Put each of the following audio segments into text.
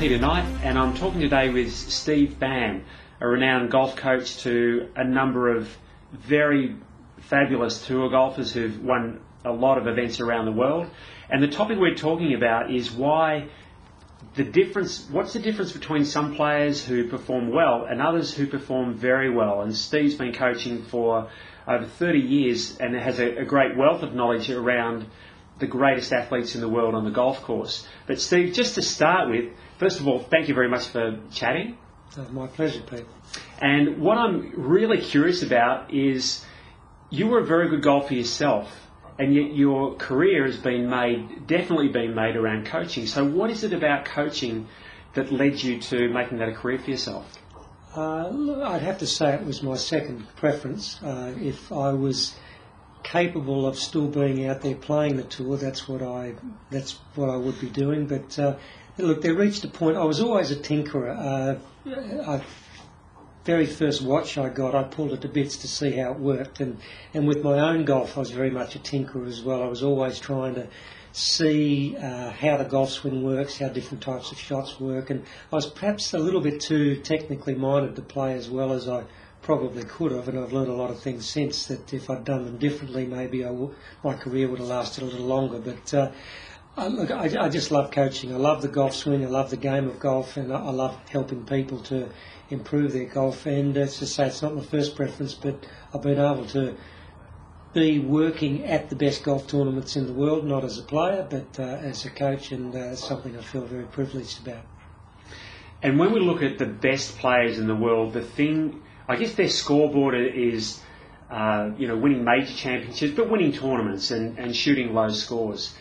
Peter Knight, and I'm talking today with Steve Bann, a renowned golf coach to a number of very fabulous tour golfers who've won a lot of events around the world. And the topic we're talking about is why the difference, what's the difference between some players who perform well and others who perform very well? And Steve's been coaching for over 30 years and has a, a great wealth of knowledge around the greatest athletes in the world on the golf course. But Steve, just to start with, first of all, thank you very much for chatting. Uh, my pleasure, Pete. And what I'm really curious about is you were a very good golfer yourself, and yet your career has been made, definitely been made around coaching. So, what is it about coaching that led you to making that a career for yourself? Uh, I'd have to say it was my second preference. Uh, if I was capable of still being out there playing the tour, that's what I that's what I would be doing. But uh, look, they reached a point. I was always a tinkerer. Uh, I very first watch I got, I pulled it to bits to see how it worked. And, and with my own golf, I was very much a tinkerer as well. I was always trying to see uh, how the golf swing works, how different types of shots work. And I was perhaps a little bit too technically minded to play as well as I probably could have. And I've learned a lot of things since that if I'd done them differently, maybe my career would have lasted a little longer. But uh, I, look, I, I, just love coaching. I love the golf swing. I love the game of golf, and I, I love helping people to improve their golf. And uh, to say it's not my first preference, but I've been able to be working at the best golf tournaments in the world, not as a player, but uh, as a coach, and uh, something I feel very privileged about. And when we look at the best players in the world, the thing, I guess their scoreboard is, uh, you know, winning major championships, but winning tournaments and, and shooting low scores.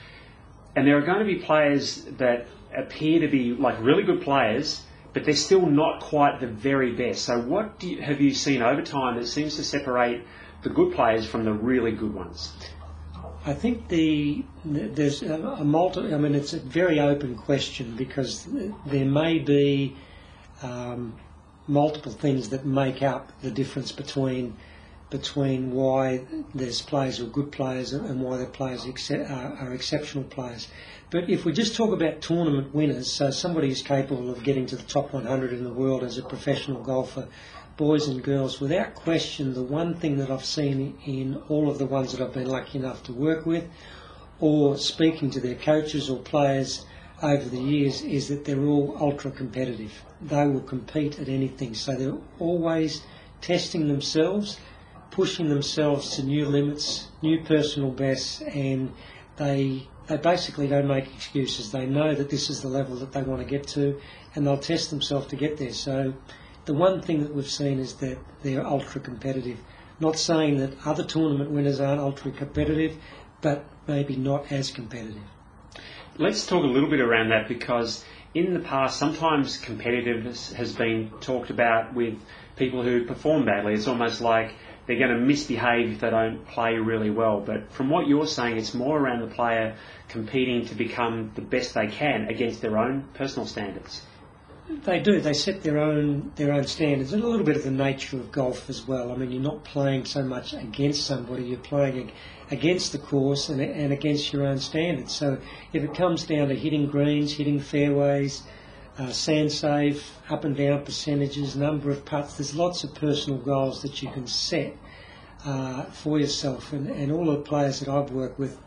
And there are going to be players that appear to be like really good players, but they're still not quite the very best. So, what you, have you seen over time that seems to separate the good players from the really good ones? I think the there's a, a multi. I mean, it's a very open question because there may be um, multiple things that make up the difference between between why there's players who are good players and why their players are, uh, are exceptional players. But if we just talk about tournament winners, so somebody who's capable of getting to the top 100 in the world as a professional golfer, boys and girls, without question, the one thing that I've seen in all of the ones that I've been lucky enough to work with, or speaking to their coaches or players over the years, is that they're all ultra competitive. They will compete at anything, so they're always testing themselves pushing themselves to new limits, new personal bests, and they they basically don't make excuses. They know that this is the level that they want to get to, and they'll test themselves to get there. So, the one thing that we've seen is that they're ultra competitive. Not saying that other tournament winners aren't ultra competitive, but maybe not as competitive. Let's talk a little bit around that because in the past, sometimes competitiveness has been talked about with people who perform badly. It's almost like they're going to misbehave if they don't play really well. But from what you're saying, it's more around the player competing to become the best they can against their own personal standards. They do. They set their own their own standards, and a little bit of the nature of golf as well. I mean, you're not playing so much against somebody; you're playing against the course and, and against your own standards. So, if it comes down to hitting greens, hitting fairways, uh, sand save, up and down percentages, number of putts. There's lots of personal goals that you can set uh, for yourself. And, and all the players that I've worked with,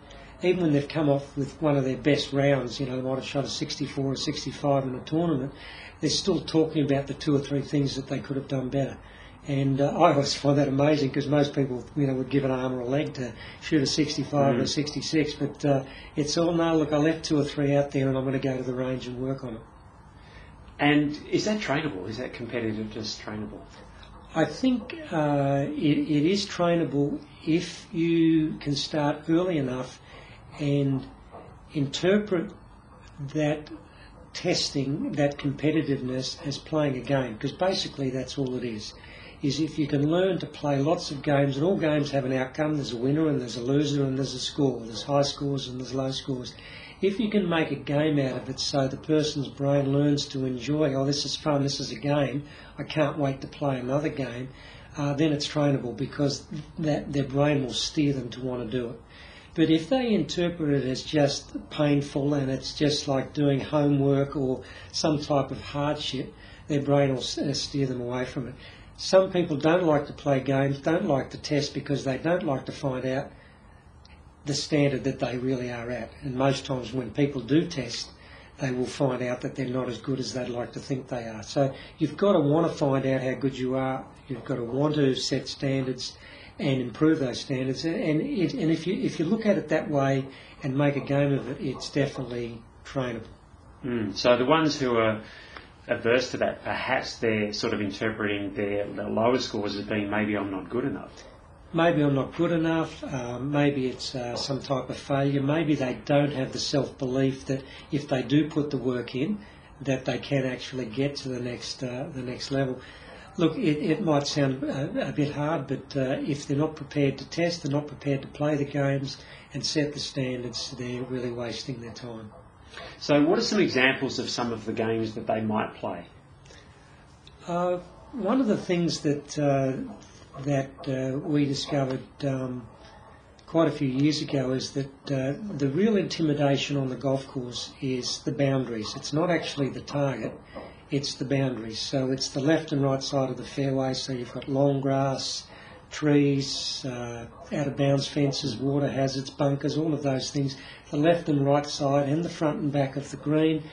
even when they've come off with one of their best rounds, you know, they might have shot a 64 or 65 in a tournament, they're still talking about the two or three things that they could have done better. And uh, I always find that amazing because most people, you know, would give an arm or a leg to shoot a 65 mm. or a 66. But uh, it's all, no, look, I left two or three out there and I'm going to go to the range and work on it. And is that trainable? Is that competitiveness trainable? I think uh, it, it is trainable if you can start early enough and interpret that testing, that competitiveness as playing a game, because basically that's all it is. Is if you can learn to play lots of games, and all games have an outcome. There's a winner and there's a loser and there's a score. There's high scores and there's low scores if you can make a game out of it so the person's brain learns to enjoy, oh, this is fun, this is a game, I can't wait to play another game, uh, then it's trainable because that their brain will steer them to want to do it. But if they interpret it as just painful and it's just like doing homework or some type of hardship, their brain will uh, steer them away from it. Some people don't like to play games, don't like to test because they don't like to find out the standard that they really are at. And most times when people do test, they will find out that they're not as good as they'd like to think they are. So you've got to want to find out how good you are. You've got to want to set standards and improve those standards. And, it, and if you if you look at it that way and make a game of it, it's definitely trainable. Mm. So the ones who are averse to that, perhaps they're sort of interpreting their, their lower scores as being maybe I'm not good enough. Maybe I'm not good enough. Um, maybe it's uh, some type of failure. Maybe they don't have the self belief that if they do put the work in, that they can actually get to the next uh, the next level. Look, it, it might sound a, a, bit hard, but uh, if they're not prepared to test, they're not prepared to play the games and set the standards, they're really wasting their time. So, what are some examples of some of the games that they might play? Uh, one of the things that uh, that uh, we discovered um, quite a few years ago is that uh, the real intimidation on the golf course is the boundaries. It's not actually the target it's the boundaries. So it's the left and right side of the fairway. So you've got long grass, trees, uh, out of bounds fences, water hazards, bunkers, all of those things. The left and right side and the front and back of the green,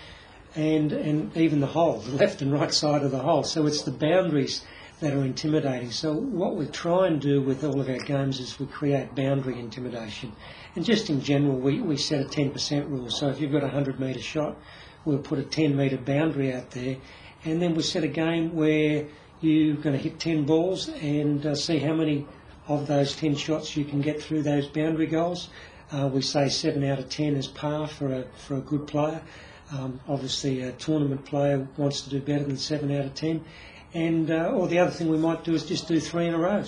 and and even the hole, the left and right side of the hole. So it's the boundaries that are intimidating. So what we try and do with all of our games is we create boundary intimidation. And just in general, we, we set a 10% rule. So if you've got a 100 metre shot, we'll put a 10 metre boundary out there, and then we set a game where you're going to hit 10 balls and uh, see how many of those 10 shots you can get through those boundary goals. Uh, we say 7 out of 10 is par for a, for a good player. Um, obviously, a tournament player wants to do better than 7 out of 10. And, uh, or the other thing we might do is just do three in a row.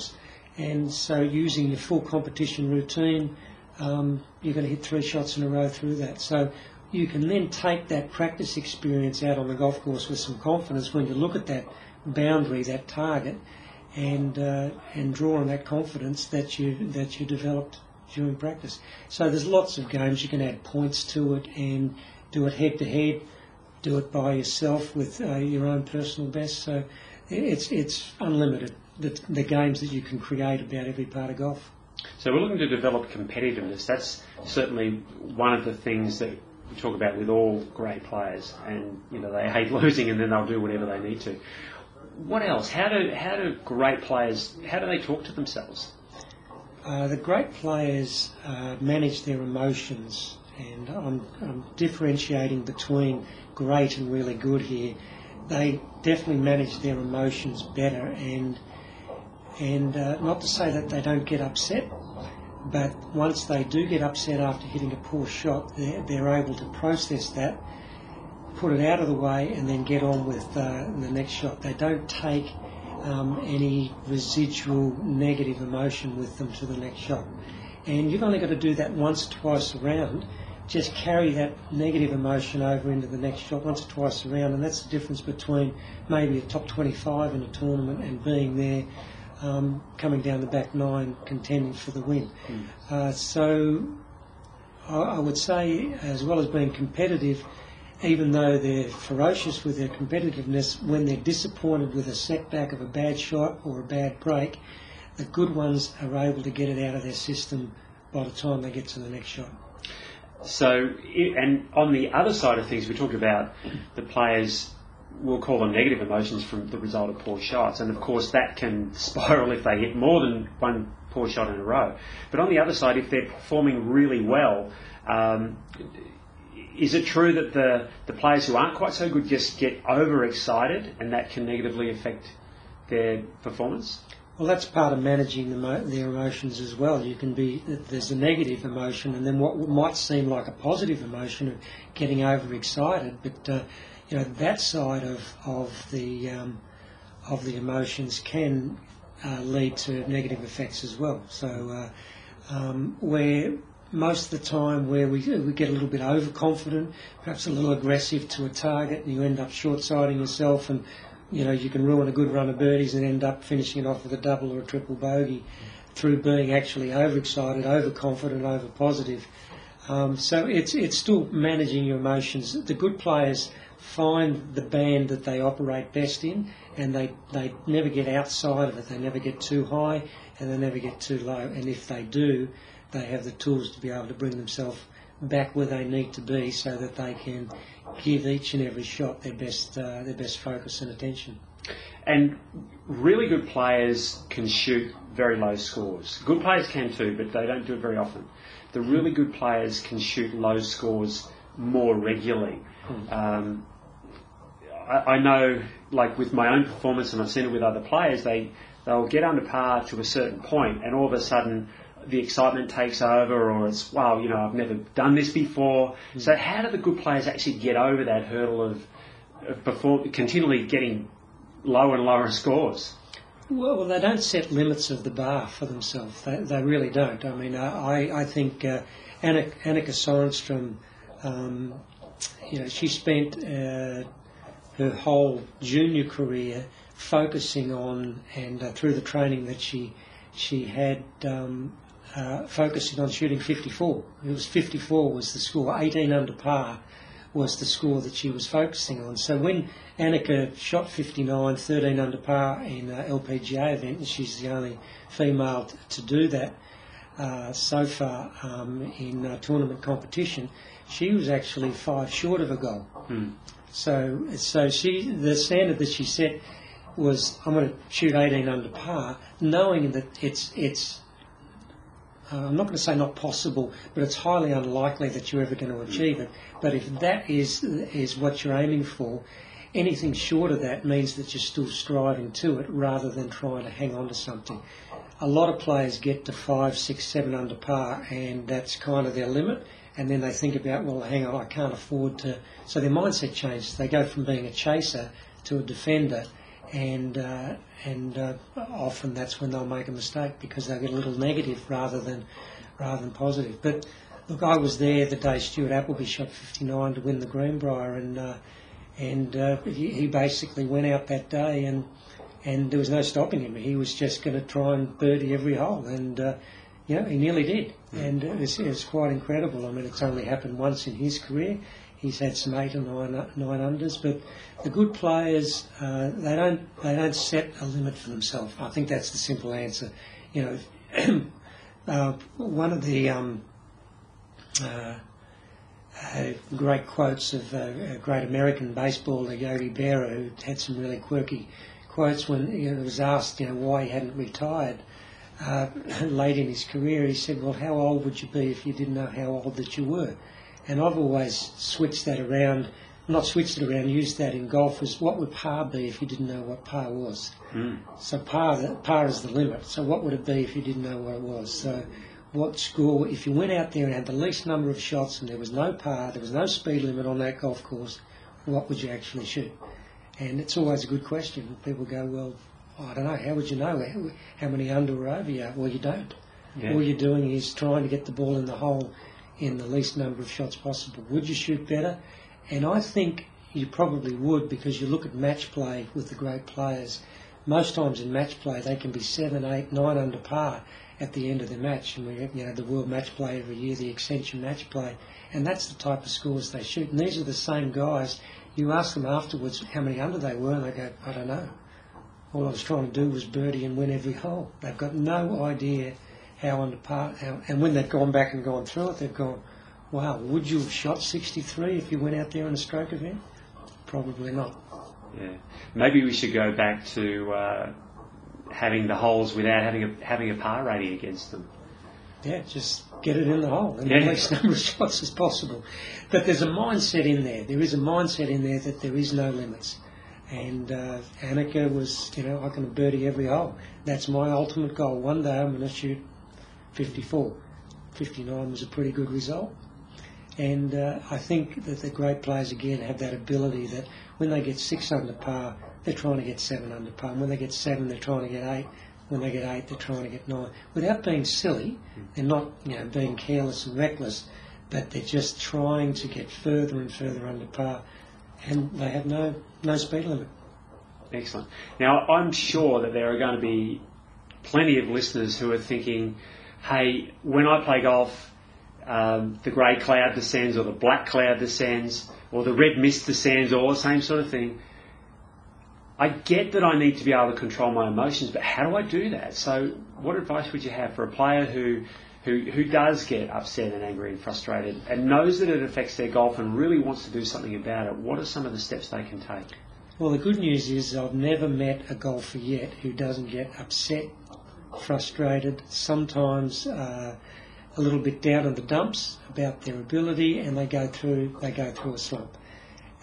And so, using your full competition routine, um, you're going to hit three shots in a row through that. So, you can then take that practice experience out on the golf course with some confidence when you look at that boundary, that target, and uh, and draw on that confidence that you that you developed during practice. So there's lots of games you can add points to it and do it head to head, do it by yourself with uh, your own personal best. So it's it's unlimited the, the games that you can create about every part of golf. So we're looking to develop competitiveness. That's certainly one of the things that we talk about with all great players, and you know they hate losing, and then they'll do whatever they need to. What else? How do how do great players? How do they talk to themselves? Uh, the great players uh, manage their emotions, and I'm, I'm, differentiating between great and really good here. They definitely manage their emotions better, and and uh, not to say that they don't get upset, but once they do get upset after hitting a poor shot, they're, they're able to process that, put it out of the way, and then get on with uh, the next shot. They don't take um, any residual negative emotion with them to the next shot. And you've only got to do that once or twice around. Just carry that negative emotion over into the next shot once or twice around, and that's the difference between maybe a top 25 in a tournament and being there um, coming down the back nine, contending for the win. Mm. Uh, so I, I, would say, as well as being competitive, even though they're ferocious with their competitiveness, when they're disappointed with a setback of a bad shot or a bad break, the good ones are able to get it out of their system by the time they get to the next shot. So, and on the other side of things, we talked about the players we'll call them negative emotions from the result of poor shots. And of course, that can spiral if they hit more than one poor shot in a row. But on the other side, if they're performing really well, um, is it true that the, the players who aren't quite so good just get overexcited and that can negatively affect their performance? Well, that's part of managing the their emotions as well. You can be there's a negative emotion, and then what might seem like a positive emotion of getting overexcited, but uh, you know that side of of the um, of the emotions can uh, lead to negative effects as well. So uh, um, where most of the time where we, we get a little bit overconfident, perhaps a little aggressive to a target, and you end up short-siding yourself, and you know you can ruin a good run of birdies and end up finishing it off with a double or a triple bogey. through being actually overexcited, overconfident, overpositive. Um, so it's it's still managing your emotions. The good players find the band that they operate best in, and they they never get outside of it. They never get too high, and they never get too low. And if they do, they have the tools to be able to bring themselves back where they need to be, so that they can give each and every shot their best uh, their best focus and attention. And really good players can shoot very low scores. Good players can too, but they don't do it very often. The really good players can shoot low scores more regularly. Hmm. Um, I, I know, like with my own performance, and I've seen it with other players, they they'll get under par to a certain point, and all of a sudden the excitement takes over, or it's wow, you know, I've never done this before. So how do the good players actually get over that hurdle of, of perform, continually getting lower and lower scores? Well, well, they don't set limits of the bar for themselves. They, they really don't. I mean, I, I think uh, Annika, Annika Sorenstam, um, you know, she spent uh, her whole junior career focusing on, and uh, through the training that she she had, um, uh, focusing on shooting 54. It was 54 was the score, 18 under par was the score that she was focusing on. So when Annika shot 59, 13 under par in uh, LPGA event, and she's the only female t- to do that uh, so far um, in uh, tournament competition, she was actually five short of a goal. So, so she the standard that she set was I'm going to shoot 18 under par, knowing that it's it's uh, I'm not going to say not possible, but it's highly unlikely that you're ever going to achieve it. But if that is is what you're aiming for, anything short of that means that you're still striving to it rather than trying to hang on to something. A lot of players get to five, six, seven under par, and that's kind of their limit. And then they think about, well, hang on, I can't afford to. So their mindset changes. They go from being a chaser to a defender, and uh, and uh, often that's when they'll make a mistake because they get a little negative rather than rather than positive. But look, I was there the day Stuart Appleby shot 59 to win the Greenbrier, and uh, and uh, he, he basically went out that day and and there was no stopping him. He was just going to try and birdie every hole, and uh, you know he nearly did, and it was, it was quite incredible. I mean, it's only happened once in his career. He's had some eight or nine nine unders, but the good players uh, they don't they don't set a limit for themselves. I think that's the simple answer. You know, uh, one of the um, uh, uh, great quotes of uh, a great American baseballer Yogi Berra, who had some really quirky quotes when he was asked, you know, why he hadn't retired uh, late in his career. He said, "Well, how old would you be if you didn't know how old that you were?" And I've always switched that around, not switched it around, used that in golf as what would par be if you didn't know what par was? Hmm. So par, the, par is the limit. So what would it be if you didn't know what it was? So what score, if you went out there and had the least number of shots and there was no par, there was no speed limit on that golf course, what would you actually shoot? And it's always a good question. People go, well, I don't know, how would you know how, how many under or over you are? Well, you don't. Yeah. All you're doing is trying to get the ball in the hole in the least number of shots possible. Would you shoot better? And I think you probably would because you look at match play with the great players. Most times in match play, they can be seven, eight, nine under par at the end of the match. And we you know, the World Match Play every year, the Accenture Match Play, and that's the type of scores they shoot. And these are the same guys. You ask them afterwards how many under they were, and they go, I don't know. All I was trying to do was birdie and win every hole. They've got no idea how under par. How, and when they've gone back and gone through it, they've gone, wow, would you have shot 63 if you went out there in a stroke event? Probably not. Yeah. Maybe we should go back to uh, having the holes without having a having a par rating against them. Yeah, just get it in the hole and Yeah. the least number of shots as possible. But there's a mindset in there. There is a mindset in there that there is no limits. And uh, Annika was, you know, I can birdie every hole. That's my ultimate goal. One day I'm going to shoot 54. 59 was a pretty good result. And uh, I think that the great players again have that ability that when they get six under par, they're trying to get seven under par. And when they get seven, they're trying to get eight. When they get eight, they're trying to get nine. Without being silly, they're not, you know, being careless and reckless, but they're just trying to get further and further under par, and they have no no speed limit. Excellent. Now, I'm sure that there are going to be plenty of listeners who are thinking, hey, when I play golf, um, the grey cloud descends or the black cloud descends or the red mist descends or the same sort of thing. I get that I need to be able to control my emotions, but how do I do that? So, what advice would you have for a player who, who, who does get upset and angry and frustrated and knows that it affects their golf and really wants to do something about it? What are some of the steps they can take? Well, the good news is I've never met a golfer yet who doesn't get upset, frustrated, sometimes uh, a little bit down in the dumps about their ability, and they go through they go through a slump.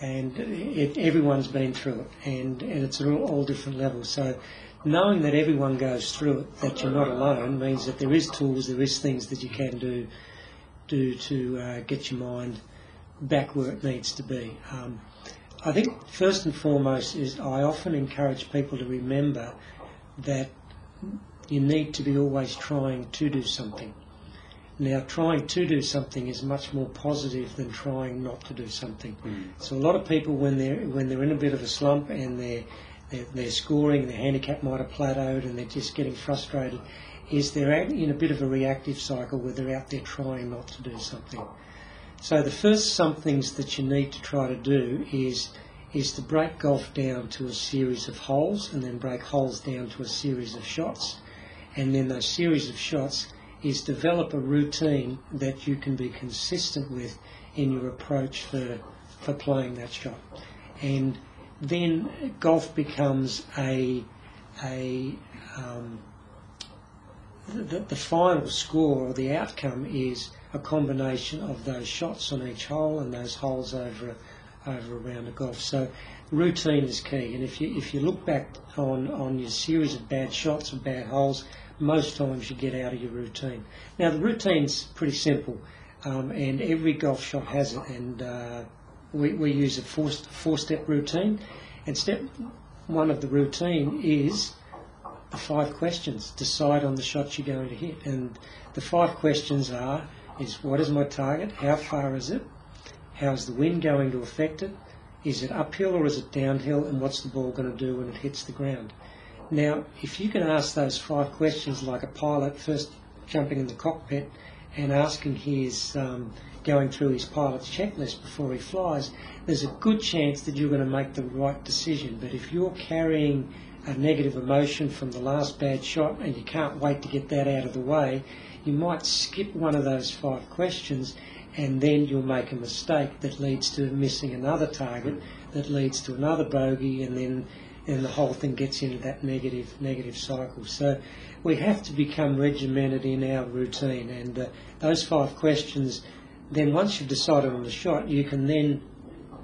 And it, everyone's been through it, and, and it's at all, all different levels. So knowing that everyone goes through it, that you're not alone, means that there is tools, there is things that you can do do to uh, get your mind back where it needs to be. Um, I think first and foremost is I often encourage people to remember that you need to be always trying to do something. Now, trying to do something is much more positive than trying not to do something. Mm. So, a lot of people, when they're when they're in a bit of a slump and they're scoring, their handicap might have plateaued, and they're just getting frustrated, is they're in a bit of a reactive cycle where they're out there trying not to do something. So the first somethings that you need to try to do is is to break golf down to a series of holes and then break holes down to a series of shots. And then those series of shots is develop a routine that you can be consistent with in your approach for, for playing that shot. And then golf becomes a, a um, the, the final score or the outcome is a combination of those shots on each hole and those holes over over a round of golf. So routine is key. And if you if you look back on on your series of bad shots and bad holes, most times you get out of your routine. Now the routine's pretty simple, um, and every golf shot has it. And uh, we we use a four four step routine, and step one of the routine is the five questions. Decide on the shots you're going to hit, and the five questions are is what is my target? How far is it? How's the wind going to affect it? Is it uphill or is it downhill? And what's the ball going to do when it hits the ground? Now, if you can ask those five questions like a pilot first jumping in the cockpit and asking his, um, going through his pilot's checklist before he flies, there's a good chance that you're going to make the right decision. But if you're carrying a negative emotion from the last bad shot and you can't wait to get that out of the way, you might skip one of those five questions and then you'll make a mistake that leads to missing another target, that leads to another bogey, and then and the whole thing gets into that negative negative cycle. So we have to become regimented in our routine, and uh, those five questions. Then once you've decided on the shot, you can then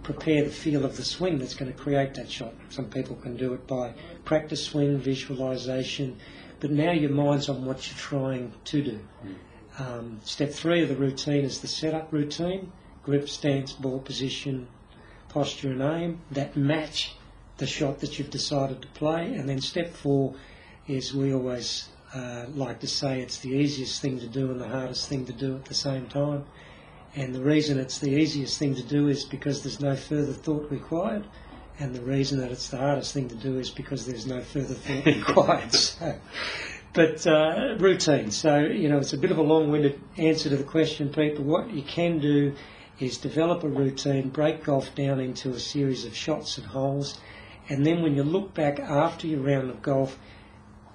prepare the feel of the swing that's going to create that shot. Some people can do it by practice swing, visualization, but now your mind's on what you're trying to do. Um, step three of the routine is the setup routine grip, stance, ball position, posture, and aim that match the shot that you've decided to play. And then step four is we always uh, like to say it's the easiest thing to do and the hardest thing to do at the same time. And the reason it's the easiest thing to do is because there's no further thought required and the reason that it's the hardest thing to do is because there's no further thought required. so, but uh, routine. So you know, it's a bit of a long-winded answer to the question, Pete. But what you can do is develop a routine, break golf down into a series of shots and holes, and then when you look back after your round of golf,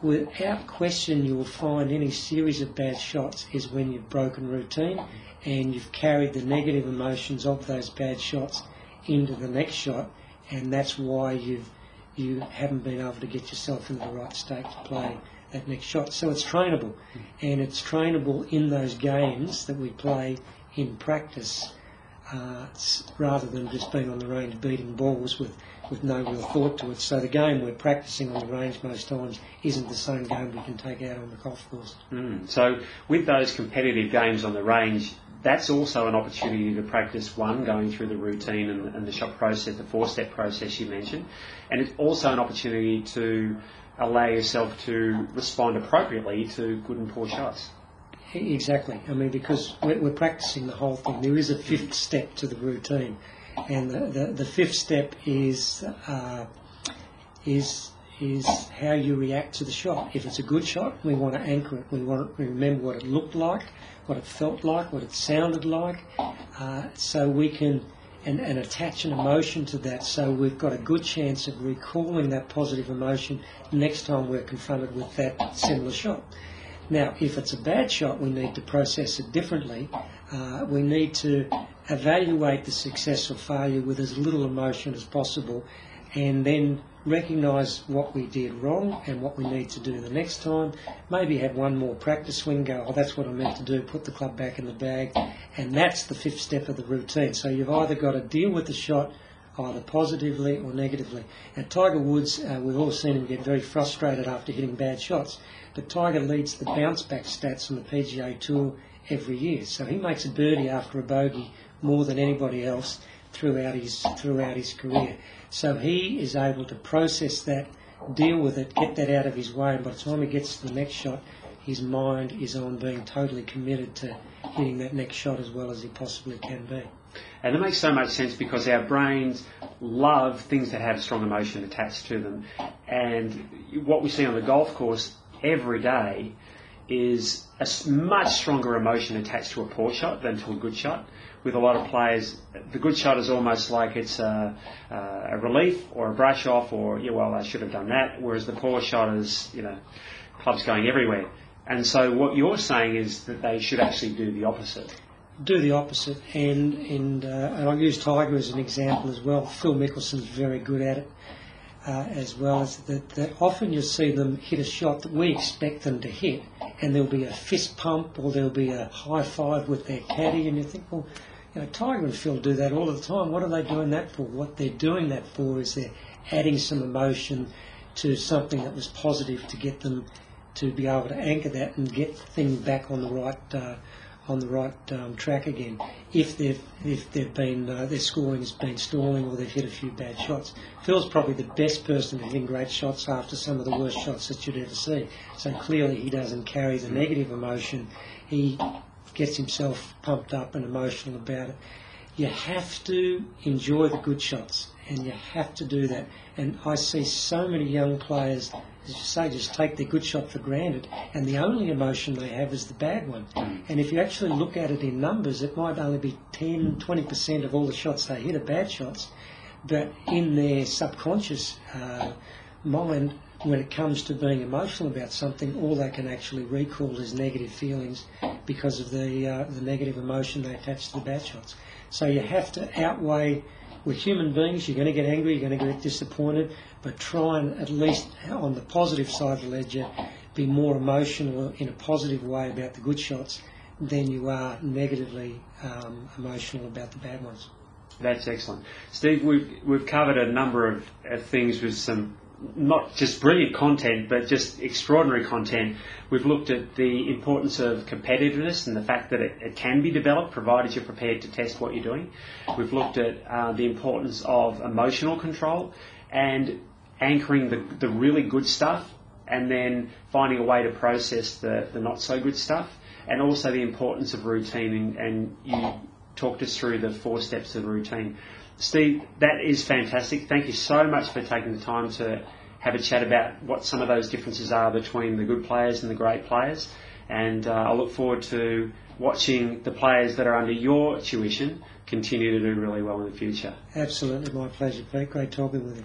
without question, you will find any series of bad shots is when you've broken routine and you've carried the negative emotions of those bad shots into the next shot and that's why you've you haven't been able to get yourself into the right state to play that next shot. So it's trainable, and it's trainable in those games that we play in practice, uh, rather than just being on the range beating balls with, with no real thought to it. So the game we're practicing on the range most times isn't the same game we can take out on the golf course. Mm. So with those competitive games on the range, that's also an opportunity to practice one, going through the routine and, and the shot process, the four step process you mentioned. And it's also an opportunity to allow yourself to respond appropriately to good and poor shots. Exactly. I mean, because we're, we're practicing the whole thing. There is a fifth step to the routine. And the, the, the fifth step is, uh, is is how you react to the shot. If it's a good shot, we want to anchor it. We want to remember what it looked like, what it felt like, what it sounded like, uh, so we can and, and attach an emotion to that. So we've got a good chance of recalling that positive emotion next time we're confronted with that similar shot. Now, if it's a bad shot, we need to process it differently. Uh, we need to evaluate the success or failure with as little emotion as possible and then recognise what we did wrong and what we need to do the next time. Maybe have one more practice swing, go, oh, that's what I meant to do, put the club back in the bag. And that's the fifth step of the routine. So you've either got to deal with the shot either positively or negatively. And Tiger Woods, uh, we've all seen him get very frustrated after hitting bad shots. But Tiger leads the bounce back stats on the PGA Tour every year. So he makes a birdie after a bogey more than anybody else throughout his throughout his career. So he is able to process that, deal with it, get that out of his way, and by the time he gets to the next shot, his mind is on being totally committed to hitting that next shot as well as he possibly can be. And it makes so much sense because our brains love things that have strong emotion attached to them. And what we see on the golf course every day is a much stronger emotion attached to a poor shot than to a good shot with a lot of players, the good shot is almost like it's a, a relief or a brush off or, yeah, well, I should have done that, whereas the poor shot is, you know, clubs going everywhere. And so what you're saying is that they should actually do the opposite. Do the opposite, and and, uh, and I'll use Tiger as an example as well. Phil Mickelson's very good at it uh, as well. As that, that often you see them hit a shot that we expect them to hit, and there'll be a fist pump or there'll be a high five with their caddy, and you think, well, you know, Tiger and Phil do that all the time. What are they doing that for? What they're doing that for is they're adding some emotion to something that was positive to get them to be able to anchor that and get things back on the right uh, on the right um, track again. If they've if they've been uh, their scoring has been stalling or they've hit a few bad shots. Phil's probably the best person at hitting great shots after some of the worst shots that you'd ever see. So clearly he doesn't carry the negative emotion. He gets himself pumped up and emotional about it. You have to enjoy the good shots, and you have to do that. And I see so many young players, as you say, just take their good shot for granted, and the only emotion they have is the bad one. And if you actually look at it in numbers, it might only be 10, 20% of all the shots they hit are bad shots, but in their subconscious uh, mind, when it comes to being emotional about something, all they can actually recall is negative feelings because of the uh, the negative emotion they attach to the bad shots. So you have to outweigh. We're human beings. You're going to get angry. You're going to get disappointed. But try and at least on the positive side of the ledger, be more emotional in a positive way about the good shots than you are negatively um, emotional about the bad ones. That's excellent, Steve. We've we've covered a number of, of things with some not just brilliant content, but just extraordinary content. We've looked at the importance of competitiveness and the fact that it, it can be developed provided you're prepared to test what you're doing. We've looked at uh, the importance of emotional control and anchoring the, the really good stuff and then finding a way to process the, the not so good stuff and also the importance of routine and, and you talked us through the four steps of routine. Steve, that is fantastic. Thank you so much for taking the time to have a chat about what some of those differences are between the good players and the great players. And uh, I look forward to watching the players that are under your tuition continue to do really well in the future. Absolutely, my pleasure, Pete. Great talking with you.